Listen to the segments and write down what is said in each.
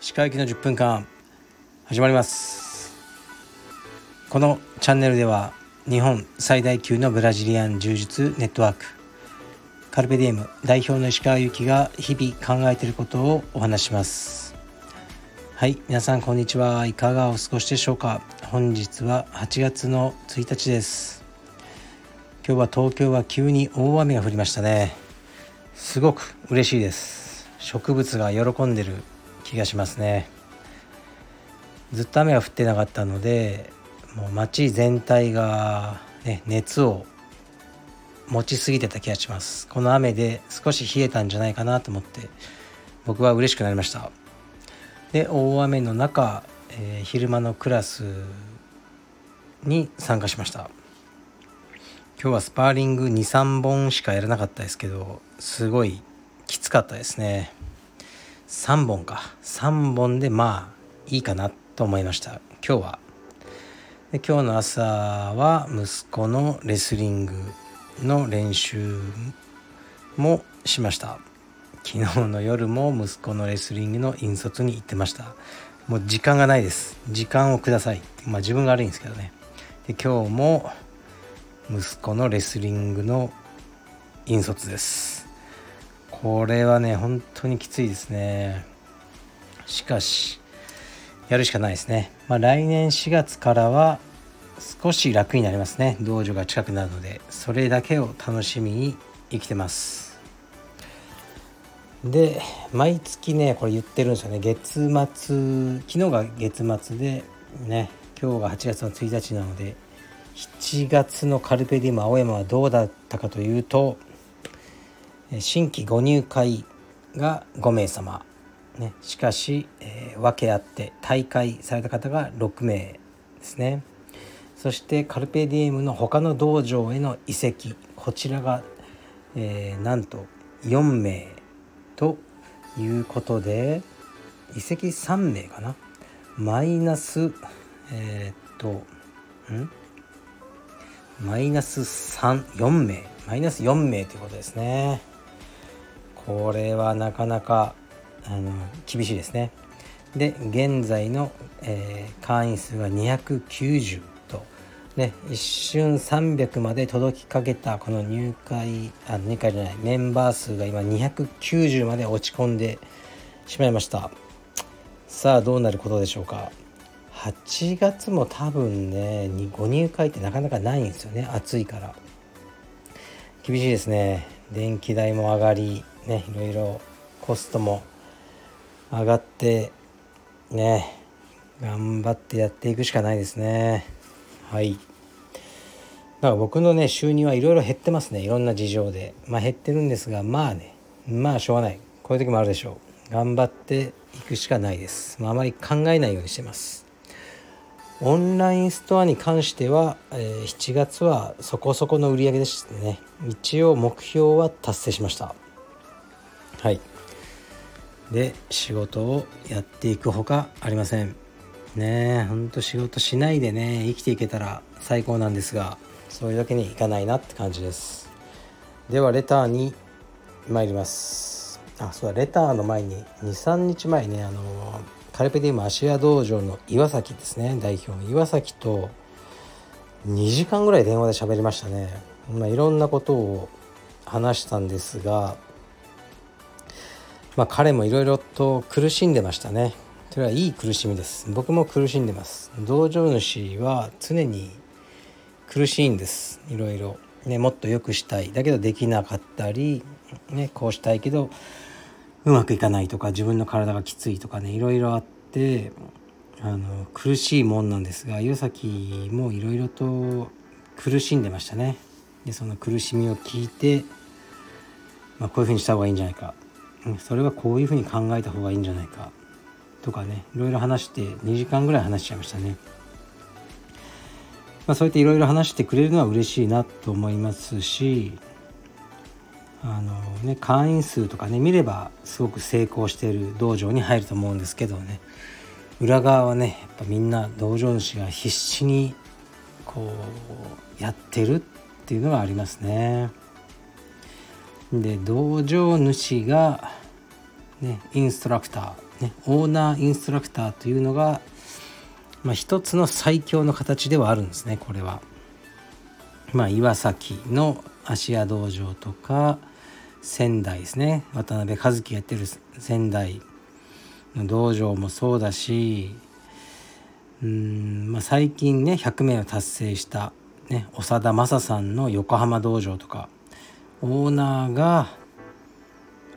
歯科行きの10分間始まります。このチャンネルでは日本最大級のブラジリアン柔術ネットワークカルペディエム代表の石川由紀が日々考えていることをお話します。はい皆さんこんにちは。いかがお過ごしでしょうか。本日は8月の1日です。今日は東京は急に大雨が降りましたね。すごく嬉しいです。植物が喜んでる気がしますね。ずっと雨が降ってなかったのでもう街全体が、ね、熱を持ちすぎてた気がします。この雨で少し冷えたんじゃないかなと思って僕は嬉しくなりました。で大雨の中、えー、昼間のクラスに参加しました。今日はスパーリング23本しかやらなかったですけどすごいきつかったですね。3本か。3本でまあいいかなと思いました。今日は。で今日の朝は息子のレスリングの練習もしました。昨日の夜も息子のレスリングの引率に行ってました。もう時間がないです。時間をください。まあ自分が悪いんですけどね。で今日も息子のレスリングの引率です。これはね本当にきついですね。しかしやるしかないですね。まあ、来年4月からは少し楽になりますね。道場が近くなるので。それだけを楽しみに生きてます。で毎月ねこれ言ってるんですよね。月末昨日が月末でね今日が8月の1日なので7月のカルペディウム青山はどうだったかというと新規ご入会が5名様、ね、しかし、えー、分け合って大会された方が6名ですね。そしてカルペディエムの他の道場への移籍。こちらが、えー、なんと4名ということで移籍3名かな。マイナスえー、っとん？マイナス34名。マイナス4名ということですね。これはなかなかあの厳しいですね。で現在の、えー、会員数が290と、ね、一瞬300まで届きかけたこの入会あ入会じゃないメンバー数が今290まで落ち込んでしまいました。さあどうなることでしょうか。8月も多分ねご入会ってなかなかないんですよね。暑いから。厳しいですね。電気代も上がりねいろいろコストも上がってね頑張ってやっていくしかないですね。はい。だから僕のね収入はいろいろ減ってますね。いろんな事情で。まあ減ってるんですがまあねまあしょうがない。こういう時もあるでしょう。頑張っていくしかないです、まあ、あまり考えないようにしてます。オンラインストアに関しては、えー、7月はそこそこの売り上げでしたね。一応目標は達成しました。はい。で仕事をやっていくほかありません。ねえほんと仕事しないでね生きていけたら最高なんですが。そういうわけにいかないなって感じです。ではレターに参ります。あそうだレターの前に23日前ねあのカルペディウム芦屋道場の岩崎ですね。代表の岩崎と2時間ぐらい電話で喋りましたね、まあ、いろんなことを話したんですがまあ、彼もいろいろと苦しんでましたね。それはいい苦しみです。僕も苦しんでます。道場主は常に苦しいんです。いろいろ、ね、もっと良くしたい。だけどできなかったり、ね、こうしたいけどうまくいかないとか自分の体がきついとかねいろいろあってあの苦しいもんなんですが岩崎もいろいろと苦しんでましたね。でその苦しみを聞いて、まあ、こういうふうにした方がいいんじゃないか。それはこういうふうに考えた方がいいんじゃないか。とかねいろいろ話して2時間ぐらい話しちゃいましたね。まあ、そうやっていろいろ話してくれるのは嬉しいなと思いますしあのね会員数とかね見ればすごく成功している道場に入ると思うんですけどね裏側はねやっぱみんな道場主が必死にこうやってるっていうのがありますね。で道場主が、ね、インストラクター、ね、オーナーインストラクターというのが、まあ、一つの最強の形ではあるんですねこれは。まあ、岩崎の芦屋道場とか仙台ですね。渡辺和樹やってる仙台の道場もそうだしうん、まあ、最近ね100名を達成した、ね、長田正さんの横浜道場とかオーナーが、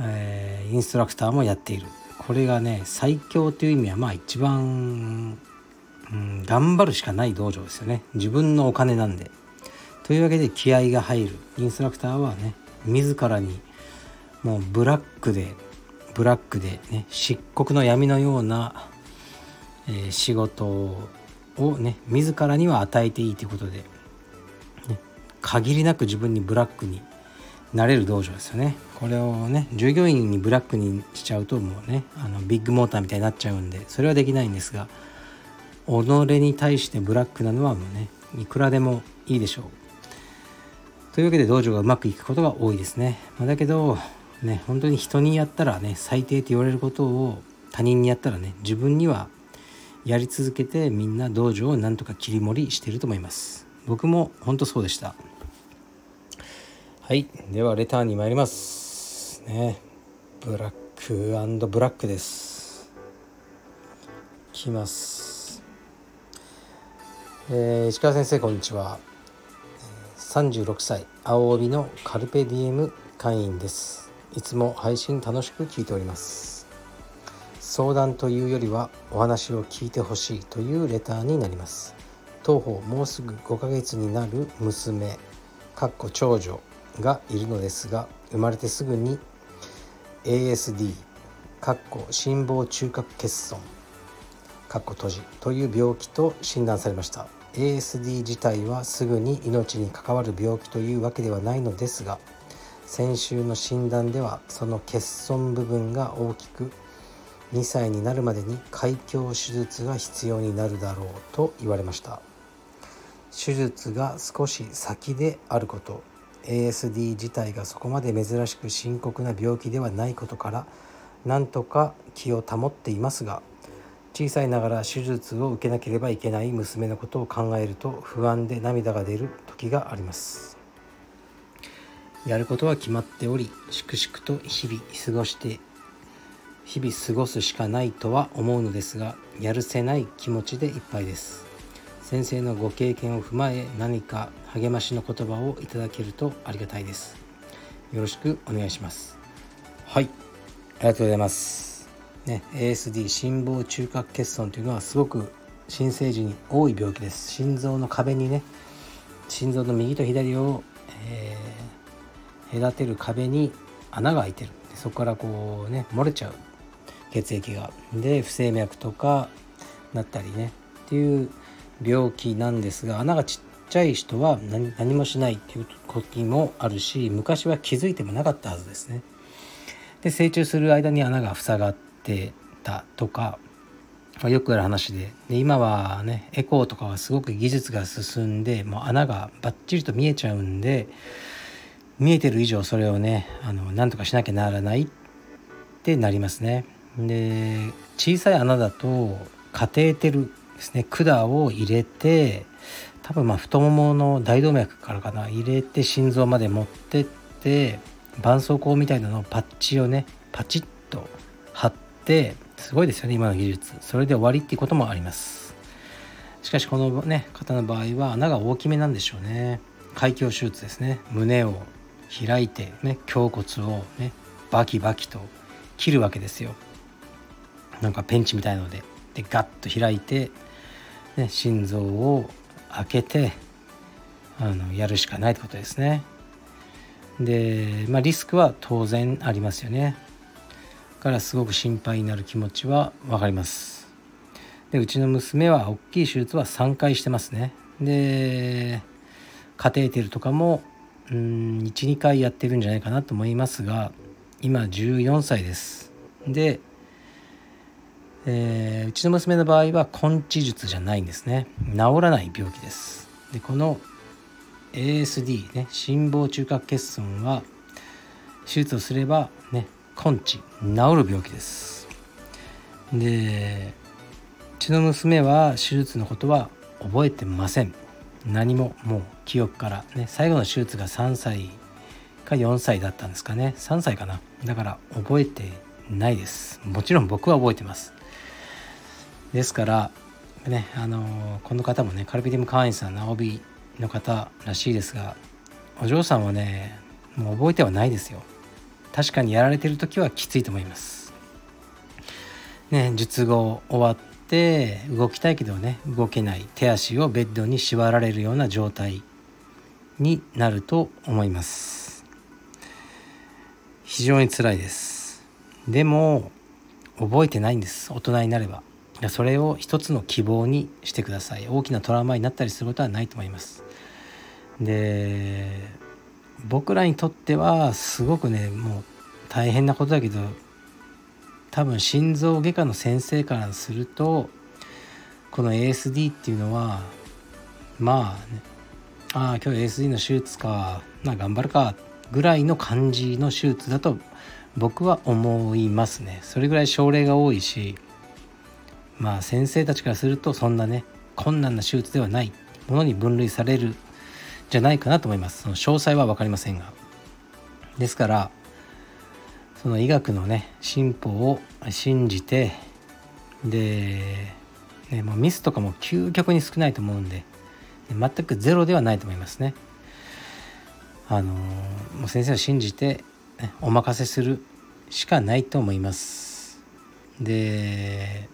えー、インストラクターもやっている。これがね最強という意味はまあ一番、うん、頑張るしかない道場ですよね。自分のお金なんで。というわけで気合が入る。インストラクターはね自らにもうブラックでブラックでね漆黒の闇のような、えー、仕事をね自らには与えていいということで、ね、限りなく自分にブラックになれる道場ですよね。これをね従業員にブラックにしちゃうともうねあのビッグモーターみたいになっちゃうんでそれはできないんですが己に対してブラックなのはもうねいくらでもいいでしょう。というわけで道場がうまくいくことが多いですね、まあ、だけどね本当に人にやったらね最低って言われることを他人にやったらね自分にはやり続けてみんな道場をなんとか切り盛りしてると思います。僕も本当そうでした。はいではレターに参ります。ねブラックブラックです。きます。えー、石川先生こんにちは。36歳青帯のカルペディエム会員です。いつも配信楽しく聞いております。相談というよりはお話を聞いてほしいというレターになります。当方もうすぐ5ヶ月になる娘かっこ長女がいるのですが生まれてすぐに ASD かっこ心房中隔欠損かっこ閉じという病気と診断されました。ASD 自体はすぐに命に関わる病気というわけではないのですが先週の診断ではその欠損部分が大きく2歳になるまでに開胸手術が必要になるだろうと言われました。手術が少し先であること ASD 自体がそこまで珍しく深刻な病気ではないことからなんとか気を保っていますが小さいながら手術を受けなければいけない娘のことを考えると不安で涙が出る時があります。やることは決まっており粛々と日々過ごして日々過ごすしかないとは思うのですがやるせない気持ちでいっぱいです。先生のご経験を踏まえ何か励ましの言葉をいただけるとありがたいです。よろしくお願いします。はいありがとうございます。ね ASD 心房中隔欠損というのはすごく新生児に多い病気です。心臓の壁にね心臓の右と左を、えー、隔てる壁に穴が開いてる。そこからこうね漏れちゃう。血液が。で不整脈とかなったりね。っていう病気なんですが穴がちっちゃい人は何もしないっていう時もあるし昔は気づいてもなかったはずですね。で成長する間に穴が塞がってたとかよくある話でで今はねエコーとかはすごく技術が進んでもう穴がバッチリと見えちゃうんで見えてる以上それをねあの何とかしなきゃならないってなりますね。で小さい穴だとカテーテルですね管を入れて多分まあ太ももの大動脈からかな入れて心臓まで持ってって絆創膏みたいなのをパッチをねパチッと貼ってすごいですよね今の技術。それで終わりっていうこともあります。しかしこのね方の場合は穴が大きめなんでしょうね。開胸手術ですね。胸を開いてね胸骨をねバキバキと切るわけですよ。なんかペンチみたいのででガッと開いて、ね、心臓を開けてあのやるしかないってことですね。で、まあ、リスクは当然ありますよね。からすごく心配になる気持ちは分かります。でうちの娘は大きい手術は3回してますね。でカテーテルとかもうん12回やってるんじゃないかなと思いますが今14歳です。で、えー、うちの娘の場合は根治術じゃないんですね。治らない病気です。でこの ASD ね心房中隔欠損は、手術をすれば根治治る病気です。でうちの娘は手術のことは覚えてません。何ももう記憶からね最後の手術が3歳か4歳だったんですかね。3歳かな。だから覚えてないです。もちろん僕は覚えてます。ですからねあのこの方もねカルピディム会員さんの帯の方らしいですがお嬢さんはねもう覚えてはないですよ。確かにやられてる時はきついと思います。ね術後終わって動きたいけどね動けない手足をベッドに縛られるような状態になると思います。非常に辛いです。でも覚えてないんです。大人になれば。それを一つの希望にしてください。大きなトラウマになったりすることはないと思います。で僕らにとってはすごくねもう大変なことだけど多分心臓外科の先生からするとこの ASD っていうのはまあねああ今日 ASD の手術かまあ頑張るかぐらいの感じの手術だと僕は思いますね。それぐらい症例が多いしまあ先生たちからするとそんなね困難な手術ではないものに分類されるじゃないかなと思います。その詳細は分かりませんが。ですからその医学のね進歩を信じてで、ね、もうミスとかも究極に少ないと思うんで全くゼロではないと思いますね。あのもう先生を信じて、ね、お任せするしかないと思います。で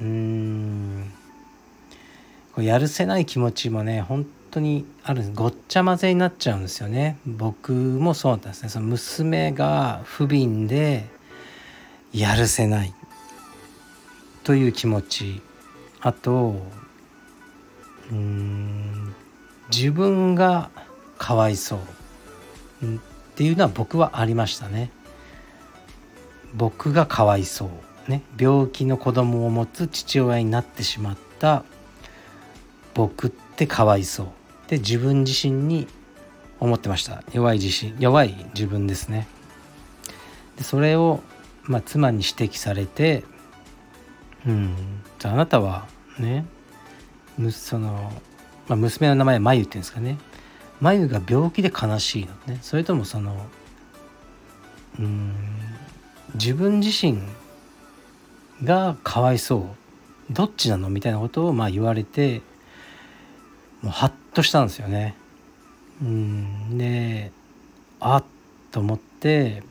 うんやるせない気持ちもね本当にあるごっちゃ混ぜになっちゃうんですよね。僕もそうだったんですね。その娘が不憫でやるせない。という気持ち。あとうん自分がかわいそう。っていうのは僕はありましたね。僕がかわいそう。ね、病気の子供を持つ父親になってしまった僕ってかわいそう。で自分自身に思ってました。弱い自身弱い自分ですね。でそれを、まあ、妻に指摘されてうんじゃあなたはねその、まあ、娘の名前まゆっていうんですかね。まゆが病気で悲しいのね。それともそのうん自分自身がかわいそうどっちなの？みたいなことをまあ言われてもうハッとしたんですよね。うんであっと思って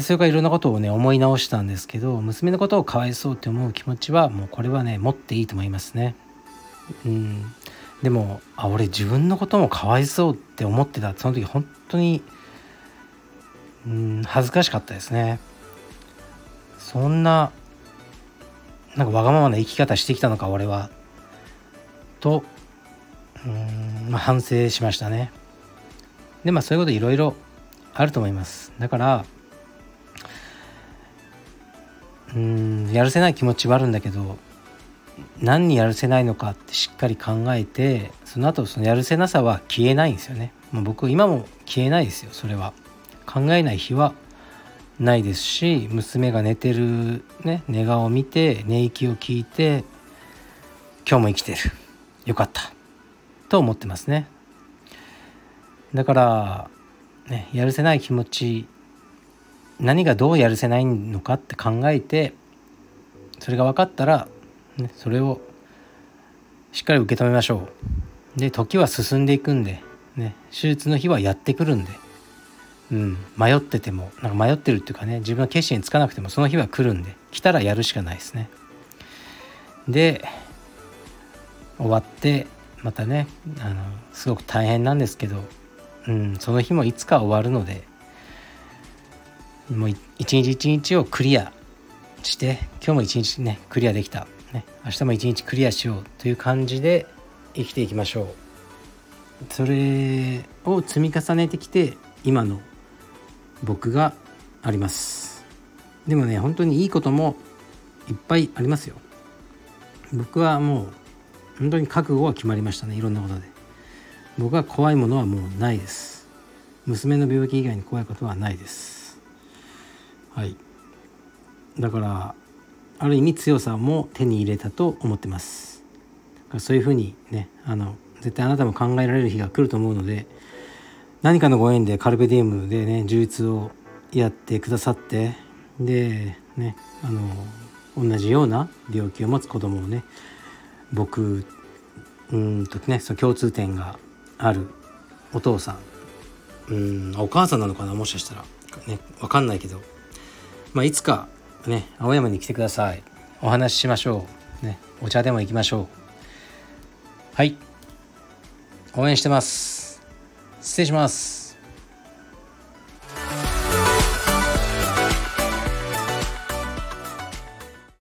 それからいろんなことをね思い直したんですけど娘のことをかわいそうって思う気持ちはもうこれはね持っていいと思いますね。うんでもあ俺自分のこともかわいそうって思ってたその時本当にうん恥ずかしかったですね。そんななんかわがままな生き方してきたのか俺はとうん、まあ、反省しましたね。でまあそういうこといろいろあると思います。だからうんやるせない気持ちはあるんだけど何にやるせないのかってしっかり考えてその後そのやるせなさは消えないんですよね。もう僕今も消えないですよそれは。考えない日はないですし娘が寝てる、ね、寝顔を見て寝息を聞いて今日も生きてる。よかった。と思ってますね。だからねやるせない気持ち何がどうやるせないのかって考えてそれが分かったら、ね、それをしっかり受け止めましょう。で時は進んでいくんで、ね、手術の日はやってくるんでうん、迷っててもなんか迷ってるっていうかね自分は決心につかなくてもその日は来るんで来たらやるしかないですね。で終わってまたねあのすごく大変なんですけど、うん、その日もいつか終わるのでもう一日一日をクリアして今日も一日ねクリアできた、ね、明日も一日クリアしようという感じで生きていきましょう。それを積み重ねてきて今の僕があります。でもね本当にいいこともいっぱいありますよ。僕はもう本当に覚悟は決まりましたね。いろんなことで。僕は怖いものはもうないです。娘の病気以外に怖いことはないです。はい。だからある意味強さも手に入れたと思ってます。そういうふうにねあの絶対あなたも考えられる日が来ると思うので何かのご縁でカルベディウムでね充実をやってくださってでねあの同じような病気を持つ子供をね僕うんとねその共通点があるお父さん。うんお母さんなのかなもしかしたら。ね分かんないけど、まあ、いつかね青山に来てください。お話ししましょう。ねお茶でも行きましょう。はい。応援してます。失礼します。